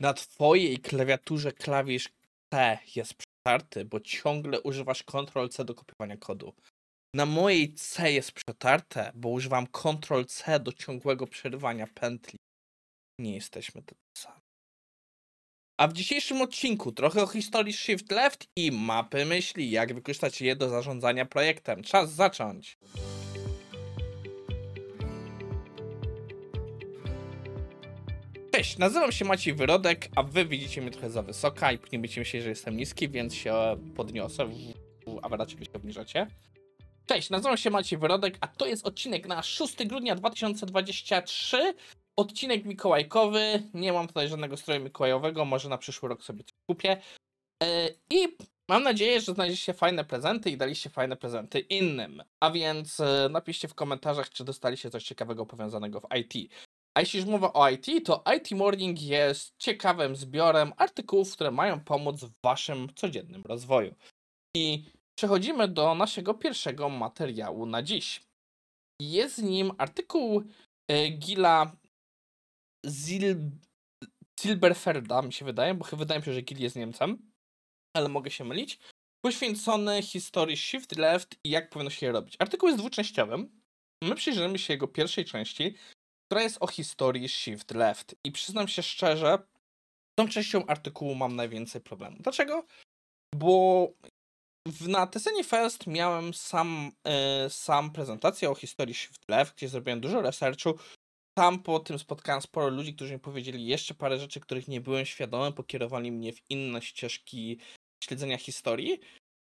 na twojej klawiaturze klawisz C jest przetarty, bo ciągle używasz Ctrl-C do kopiowania kodu. Na mojej C jest przetarte, bo używam Ctrl-C do ciągłego przerywania pętli. Nie jesteśmy tacy sami. A w dzisiejszym odcinku trochę o historii Shift Left i mapy myśli, jak wykorzystać je do zarządzania projektem. Czas zacząć! Cześć, nazywam się Maciej Wyrodek, a wy widzicie mnie trochę za wysoka i będziecie myśleć, że jestem niski, więc się podniosę, a wy raczej się obniżacie. Cześć, nazywam się Maciej Wyrodek, a to jest odcinek na 6 grudnia 2023. Odcinek mikołajkowy. Nie mam tutaj żadnego stroju mikołajowego, może na przyszły rok sobie coś kupię. E, I mam nadzieję, że znajdziecie fajne prezenty i daliście fajne prezenty innym. A więc e, napiszcie w komentarzach, czy dostaliście coś ciekawego powiązanego w IT. A jeśli już mowa o IT, to IT Morning jest ciekawym zbiorem artykułów, które mają pomóc w waszym codziennym rozwoju. I przechodzimy do naszego pierwszego materiału na dziś. Jest nim artykuł e, Gila Zil... Silberferda, mi się wydaje, bo wydaje mi się, że Gil jest Niemcem, ale mogę się mylić, poświęcony historii Shift Left i jak powinno się je robić. Artykuł jest dwuczęściowym. My przyjrzymy się jego pierwszej części, która jest o historii Shift Left. I przyznam się szczerze, tą częścią artykułu mam najwięcej problemów. Dlaczego? Bo w, na Tesenie Fest miałem sam, e, sam prezentację o historii Shift Left, gdzie zrobiłem dużo researchu. Tam po tym spotkałem sporo ludzi, którzy mi powiedzieli jeszcze parę rzeczy, których nie byłem świadomy, pokierowali mnie w inne ścieżki śledzenia historii.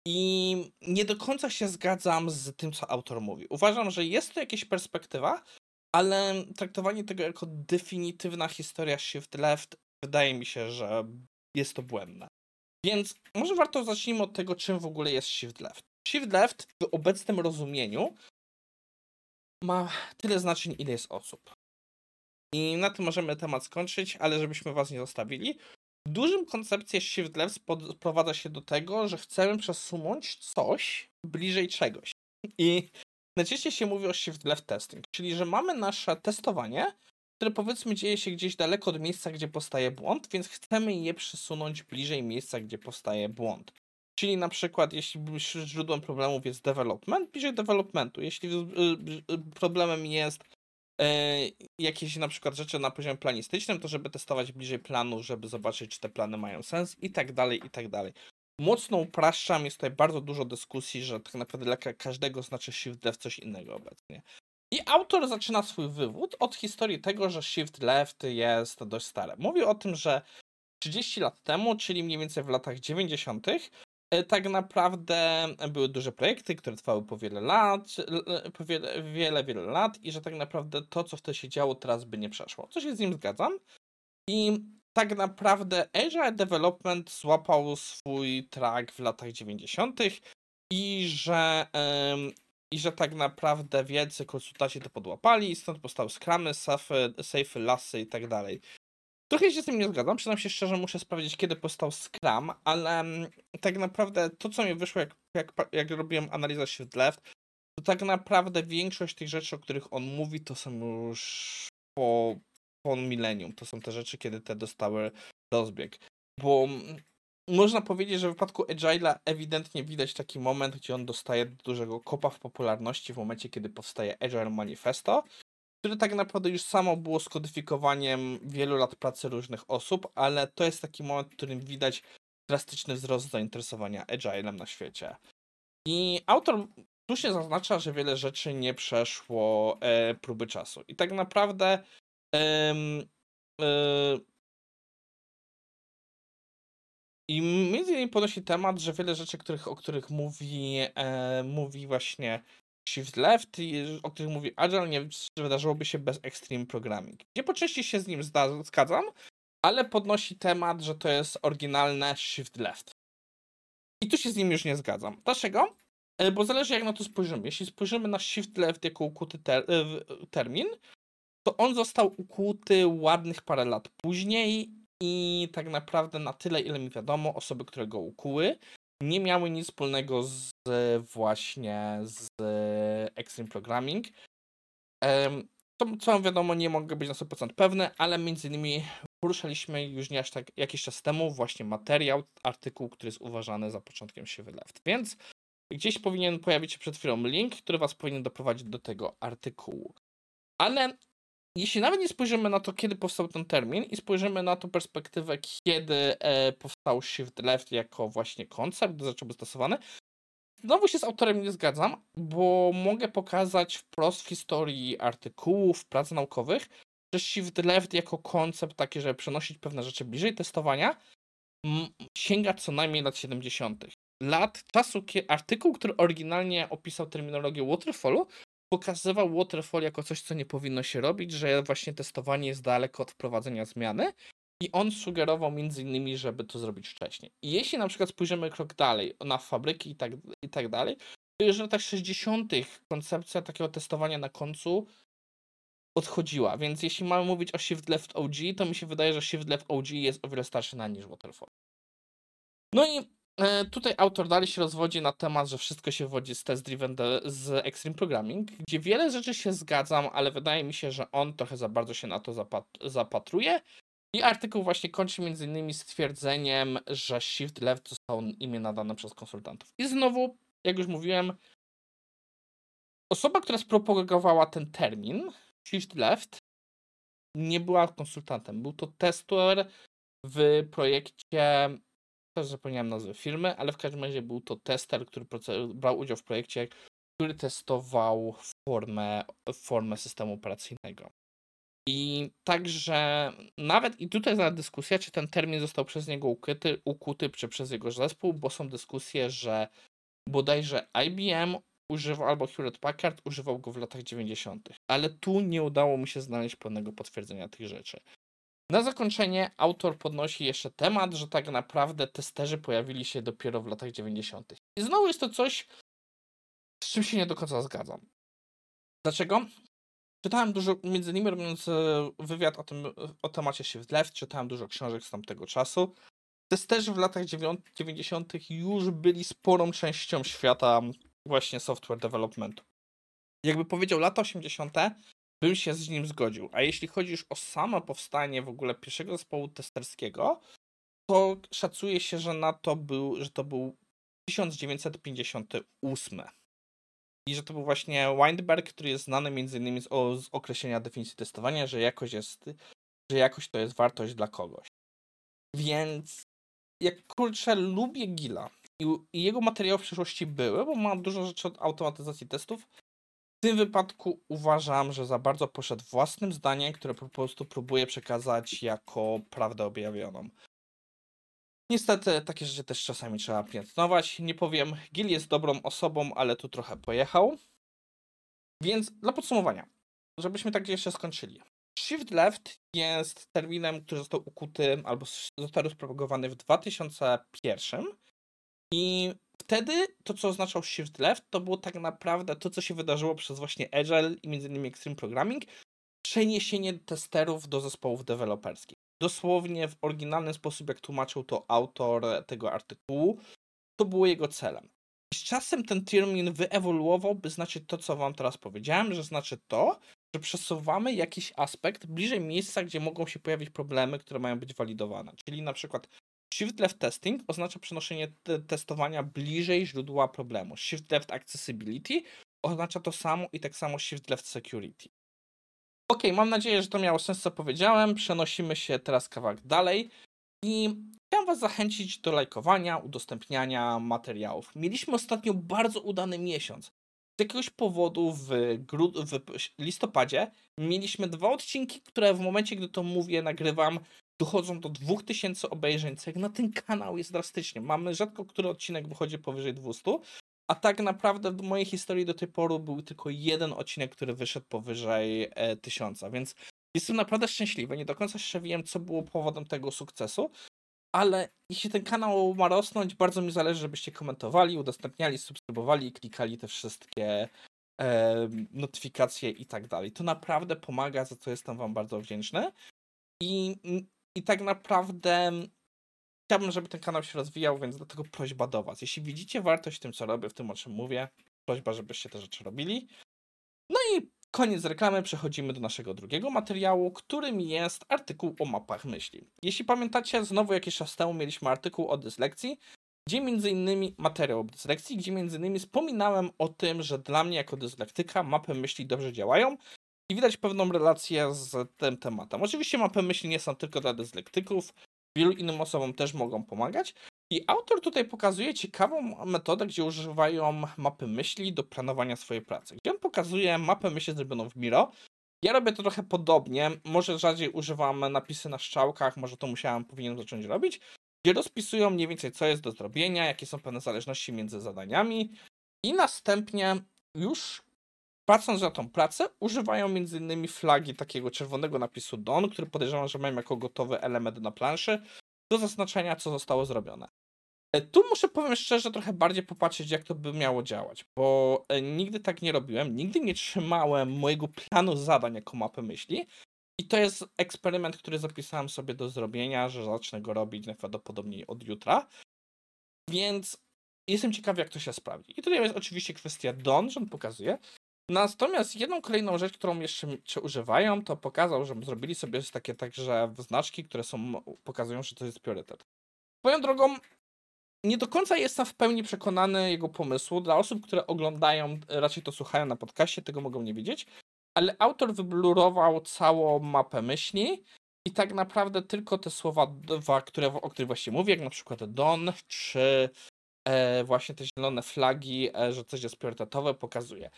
I nie do końca się zgadzam z tym, co autor mówi. Uważam, że jest to jakaś perspektywa, ale traktowanie tego jako definitywna historia Shift Left wydaje mi się, że jest to błędne. Więc może warto zacznijmy od tego, czym w ogóle jest Shift Left. Shift Left w obecnym rozumieniu ma tyle znaczeń, ile jest osób. I na tym możemy temat skończyć, ale żebyśmy was nie zostawili. W dużym koncepcji Shift Left sprowadza się do tego, że chcemy przesunąć coś bliżej czegoś. I najczęściej się mówi o Shift Left Testing, czyli że mamy nasze testowanie, które powiedzmy dzieje się gdzieś daleko od miejsca, gdzie powstaje błąd, więc chcemy je przesunąć bliżej miejsca, gdzie powstaje błąd. Czyli na przykład, jeśli źródłem problemów jest development, bliżej developmentu. Jeśli y, y, problemem jest e, jakieś na przykład rzeczy na poziomie planistycznym, to żeby testować bliżej planu, żeby zobaczyć, czy te plany mają sens i tak dalej, i tak dalej. Mocno upraszczam, jest tutaj bardzo dużo dyskusji, że tak naprawdę dla ka- każdego znaczy Shift Left coś innego obecnie. I autor zaczyna swój wywód od historii tego, że Shift Left jest dość stare. Mówi o tym, że 30 lat temu, czyli mniej więcej w latach 90., e, tak naprawdę były duże projekty, które trwały po wiele lat, po wiele, wiele, wiele lat i że tak naprawdę to, co wtedy się działo, teraz by nie przeszło. Co się z nim zgadzam. I tak naprawdę Agile Development złapał swój track w latach 90. i że, i że tak naprawdę wielcy konsultanci to podłapali i stąd powstały Scrumy, Safy, Safy, Lasy i tak dalej. Trochę się z tym nie zgadzam, przyznam się szczerze, muszę sprawdzić kiedy powstał Scrum, ale tak naprawdę to co mi wyszło jak, jak, jak robiłem analizę Shift Left, to tak naprawdę większość tych rzeczy, o których on mówi, to są już po, po milenium. To są te rzeczy, kiedy te dostały rozbieg. Bo mm, można powiedzieć, że w wypadku Agile'a ewidentnie widać taki moment, gdzie on dostaje dużego kopa w popularności w momencie, kiedy powstaje Agile Manifesto, które tak naprawdę już samo było skodyfikowaniem wielu lat pracy różnych osób, ale to jest taki moment, w którym widać drastyczny wzrost zainteresowania Agilem na świecie. I autor słusznie zaznacza, że wiele rzeczy nie przeszło e, próby czasu. I tak naprawdę em, e, i między innymi podnosi temat, że wiele rzeczy, których, o których mówi, e, mówi właśnie Shift Left, o których mówi Agile, nie wydarzyłoby się bez Extreme Programming. Gdzie po części się z nim zda- zgadzam, ale podnosi temat, że to jest oryginalne Shift Left. I tu się z nim już nie zgadzam. Dlaczego? E, Bo zależy jak na to spojrzymy. Jeśli spojrzymy na Shift Left jako ukuty ter e, termin, to on został ukuty ładnych parę lat później i tak naprawdę na tyle, ile mi wiadomo, osoby, które go ukuły, nie miały nic wspólnego z właśnie z Extreme Programming. To, co wiadomo, nie mogę być na 100% pewny, ale między innymi poruszaliśmy już nie aż tak jakiś czas temu właśnie materiał, artykuł, który jest uważany za początkiem siwy left. Więc gdzieś powinien pojawić się przed chwilą link, który was powinien doprowadzić do tego artykułu. Ale jeśli nawet nie spojrzymy na to, kiedy powstał ten termin i spojrzymy na tą perspektywę, kiedy e, powstał Shift Left jako właśnie koncept, zaczął być stosowany, znowu się z autorem nie zgadzam, bo mogę pokazać wprost w historii artykułów, prac naukowych, że Shift Left jako koncept taki, żeby przenosić pewne rzeczy bliżej testowania, sięga co najmniej lat 70. Lat czasu, kiedy artykuł, który oryginalnie opisał terminologię waterfallu, pokazywał waterfall jako coś, co nie powinno się robić, że właśnie testowanie jest daleko od wprowadzenia zmiany. I on sugerował między innymi, żeby to zrobić wcześniej. I jeśli na przykład spojrzymy krok dalej, na fabryki i tak, i tak dalej, to już w latach 60. koncepcja takiego testowania na końcu odchodziła. Więc jeśli mamy mówić o Shift Left OG, to mi się wydaje, że Shift Left OG jest o wiele starszy na niż Waterfall. No i tutaj autor dalej się rozwodzi na temat, że wszystko się wodzi z test driven z Extreme Programming, gdzie wiele rzeczy się zgadzam, ale wydaje mi się, że on trochę za bardzo się na to zapat zapatruje. I artykuł właśnie kończy między innymi stwierdzeniem, że Shift Left zostało imię nadane przez konsultantów. I znowu, jak już mówiłem, osoba, która spropagowała ten termin, Shift Left, nie była konsultantem. Był to tester w projekcie też zapomniałem nazwy firmy, ale w każdym razie był to tester, który brał udział w projekcie, który testował formę, formę systemu operacyjnego. I także nawet, i tutaj jest dyskusja, czy ten termin został przez niego ukuty, ukuty, czy przez jego zespół, bo są dyskusje, że bodajże IBM używał, albo Hewlett Packard używał go w latach 90., ale tu nie udało mi się znaleźć pełnego potwierdzenia tych rzeczy. Na zakończenie autor podnosi jeszcze temat, że tak naprawdę testerzy pojawili się dopiero w latach 90. I znowu jest to coś, z czym się nie do końca zgadzam. Dlaczego? Czytałem dużo, między innymi robiąc e, wywiad o tym, o temacie Shift Left, czytałem dużo książek z tamtego czasu. Testerzy w latach 90. już byli sporą częścią świata właśnie software developmentu. Jakby powiedział lata 80., bym się z nim zgodził. A jeśli chodzi już o samo powstanie w ogóle pierwszego zespołu testerskiego, to szacuje się, że na to był, że to był 1958. I że to był właśnie Weinberg, który jest znany między innymi z, o, z określenia definicji testowania, że jakość jest, że jakość to jest wartość dla kogoś. Więc jak kurczę, lubię Gila i, i jego materiały w przeszłości były, bo ma dużo rzeczy od automatyzacji testów, w tym wypadku uważam, że za bardzo poszedł własnym zdaniem, które po prostu próbuje przekazać jako prawdę objawioną. Niestety takie rzeczy też czasami trzeba piętnować. Nie powiem, Gil jest dobrą osobą, ale tu trochę pojechał. Więc dla podsumowania, żebyśmy tak jeszcze skończyli. Shift Left jest terminem, który został ukuty albo został rozpropagowany w 2001 i wtedy to, co oznaczał Shift Left, to było tak naprawdę to, co się wydarzyło przez właśnie Agile i między innymi Extreme Programming, przeniesienie testerów do zespołów deweloperskich. Dosłownie w oryginalny sposób, jak tłumaczył to autor tego artykułu, to było jego celem. I z czasem ten termin wyewoluował, by znaczyć to, co wam teraz powiedziałem, że znaczy to, że przesuwamy jakiś aspekt bliżej miejsca, gdzie mogą się pojawić problemy, które mają być walidowane. Czyli na przykład Shift Left Testing oznacza przenoszenie te testowania bliżej źródła problemu. Shift Left Accessibility oznacza to samo i tak samo Shift Left Security. Ok, mam nadzieję, że to miało sens, co powiedziałem. Przenosimy się teraz kawałek dalej i chciałem Was zachęcić do lajkowania, udostępniania materiałów. Mieliśmy ostatnio bardzo udany miesiąc. Z jakiegoś powodu w, w listopadzie mieliśmy dwa odcinki, które w momencie, gdy to mówię, nagrywam, dochodzą do 2000 obejrzeń, co jak na ten kanał jest drastycznie. Mamy rzadko który odcinek wychodzi powyżej 200, a tak naprawdę w mojej historii do tej pory był tylko jeden odcinek, który wyszedł powyżej e, 1000, więc jestem naprawdę szczęśliwy. Nie do końca jeszcze wiem, co było powodem tego sukcesu, ale jeśli ten kanał ma rosnąć, bardzo mi zależy, żebyście komentowali, udostępniali, subskrybowali i klikali te wszystkie e, notyfikacje i tak dalej. To naprawdę pomaga, za co jestem Wam bardzo wdzięczny. I i tak naprawdę chciałbym, żeby ten kanał się rozwijał, więc dlatego prośba do Was. Jeśli widzicie wartość w tym, co robię, w tym, o czym mówię, prośba, żebyście te rzeczy robili. No i Koniec reklamy, przechodzimy do naszego drugiego materiału, którym jest artykuł o mapach myśli. Jeśli pamiętacie, znowu jakiś czas temu mieliśmy artykuł o dyslekcji, gdzie między innymi materiał o dyslekcji, gdzie między innymi wspominałem o tym, że dla mnie jako dyslektyka mapy myśli dobrze działają i widać pewną relację z tym tematem. Oczywiście mapy myśli nie są tylko dla dyslektyków, wielu innym osobom też mogą pomagać. I autor tutaj pokazuje ciekawą metodę, gdzie używają mapy myśli do planowania swojej pracy. Gdzie on pokazuje mapę myśli zrobioną w Miro. Ja robię to trochę podobnie, może rzadziej używam napisy na strzałkach, może to musiałem, powinienem zacząć robić, gdzie rozpisują mniej więcej co jest do zrobienia, jakie są pewne zależności między zadaniami i następnie już patrząc na tą pracę, używają m.in. flagi takiego czerwonego napisu DON, który podejrzewam, że mają jako gotowy element na planszy do zaznaczenia, co zostało zrobione. E, Tu muszę powiem szczerze trochę bardziej popatrzeć, jak to by miało działać, bo e, nigdy tak nie robiłem, nigdy nie trzymałem mojego planu zadań jako mapy myśli. I to jest eksperyment, który zapisałem sobie do zrobienia, że zacznę go robić najprawdopodobniej od jutra. Więc jestem ciekawy, jak to się sprawdzi. I tutaj jest oczywiście kwestia DON, że on pokazuje. Natomiast jedną kolejną rzecz, którą jeszcze używają, to pokazał, że zrobili sobie takie także znaczki, które są, pokazują, że to jest priorytet. Swoją drogą, nie do końca jestem w pełni przekonany jego pomysłu. Dla osób, które oglądają, raczej to słuchają na podcaście, tego mogą nie wiedzieć. Ale autor wyblurował całą mapę myśli i tak naprawdę tylko te słowa dwa, które, o których właśnie mówię, jak na przykład Don, czy e, właśnie te zielone flagi, e, że coś jest priorytetowe, pokazuje.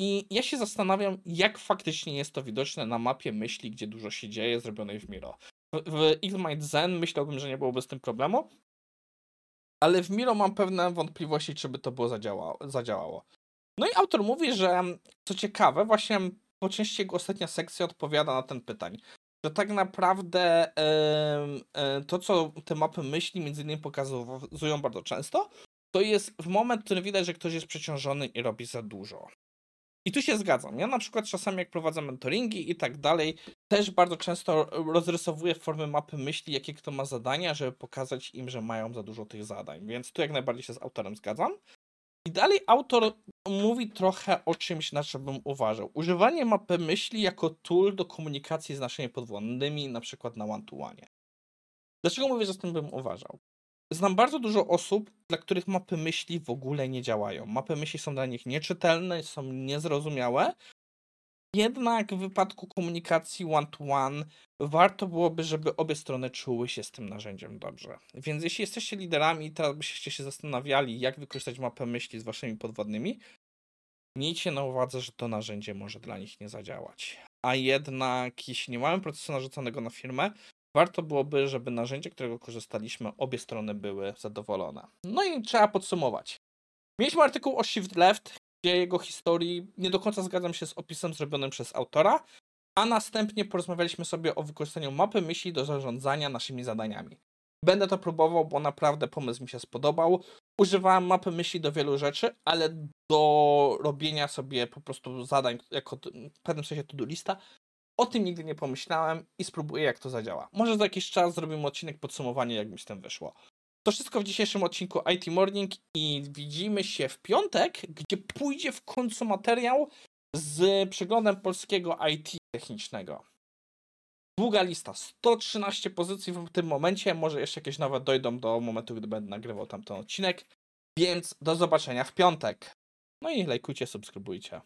I ja się zastanawiam, jak faktycznie jest to widoczne na mapie myśli, gdzie dużo się dzieje, zrobionej w Miro. W, w Igmite Zen myślałbym, że nie byłoby z tym problemu, ale w Miro mam pewne wątpliwości, czy by to było zadziałało. zadziałało. No i autor mówi, że co ciekawe, właśnie po części jego ostatnia sekcja odpowiada na ten pytań. Że tak naprawdę em, e, to, co te mapy myśli między innymi pokazują bardzo często, to jest w moment, w którym widać, że ktoś jest przeciążony i robi za dużo. I tu się zgadzam. Ja na przykład czasami jak prowadzę mentoringi i tak dalej, też bardzo często rozrysowuję w formie mapy myśli, jakie kto ma zadania, żeby pokazać im, że mają za dużo tych zadań. Więc tu jak najbardziej się z autorem zgadzam. I dalej autor mówi trochę o czymś, na czym bym uważał. Używanie mapy myśli jako tool do komunikacji z naszymi podwładnymi, na przykład na one-to-one. Dlaczego mówię, że z tym bym uważał? Znam bardzo dużo osób, dla których mapy myśli w ogóle nie działają. Mapy myśli są dla nich nieczytelne, są niezrozumiałe. Jednak w wypadku komunikacji one-to-one warto byłoby, żeby obie strony czuły się z tym narzędziem dobrze. Więc jeśli jesteście liderami i teraz byście się zastanawiali, jak wykorzystać mapę myśli z waszymi podwładnymi, miejcie na uwadze, że to narzędzie może dla nich nie zadziałać. A jednak, jeśli nie mamy procesu narzuconego na firmę, warto byłoby, żeby narzędzie, którego korzystaliśmy, obie strony były zadowolone. No i trzeba podsumować. Mieliśmy artykuł o Shift Left, gdzie jego historii nie do końca zgadzam się z opisem zrobionym przez autora, a następnie porozmawialiśmy sobie o wykorzystaniu mapy myśli do zarządzania naszymi zadaniami. Będę to próbował, bo naprawdę pomysł mi się spodobał. Używałem mapy myśli do wielu rzeczy, ale do robienia sobie po prostu zadań jako w pewnym sensie to do lista o tym nigdy nie pomyślałem i spróbuję, jak to zadziała. Może za jakiś czas zrobimy odcinek podsumowanie, jak mi z tym wyszło. To wszystko w dzisiejszym odcinku IT Morning i widzimy się w piątek, gdzie pójdzie w końcu materiał z przeglądem polskiego IT technicznego. Długa lista, 113 pozycji w tym momencie, może jeszcze jakieś nowe dojdą do momentu, gdy będę nagrywał tamten odcinek, więc do zobaczenia w piątek. No i lajkujcie, subskrybujcie.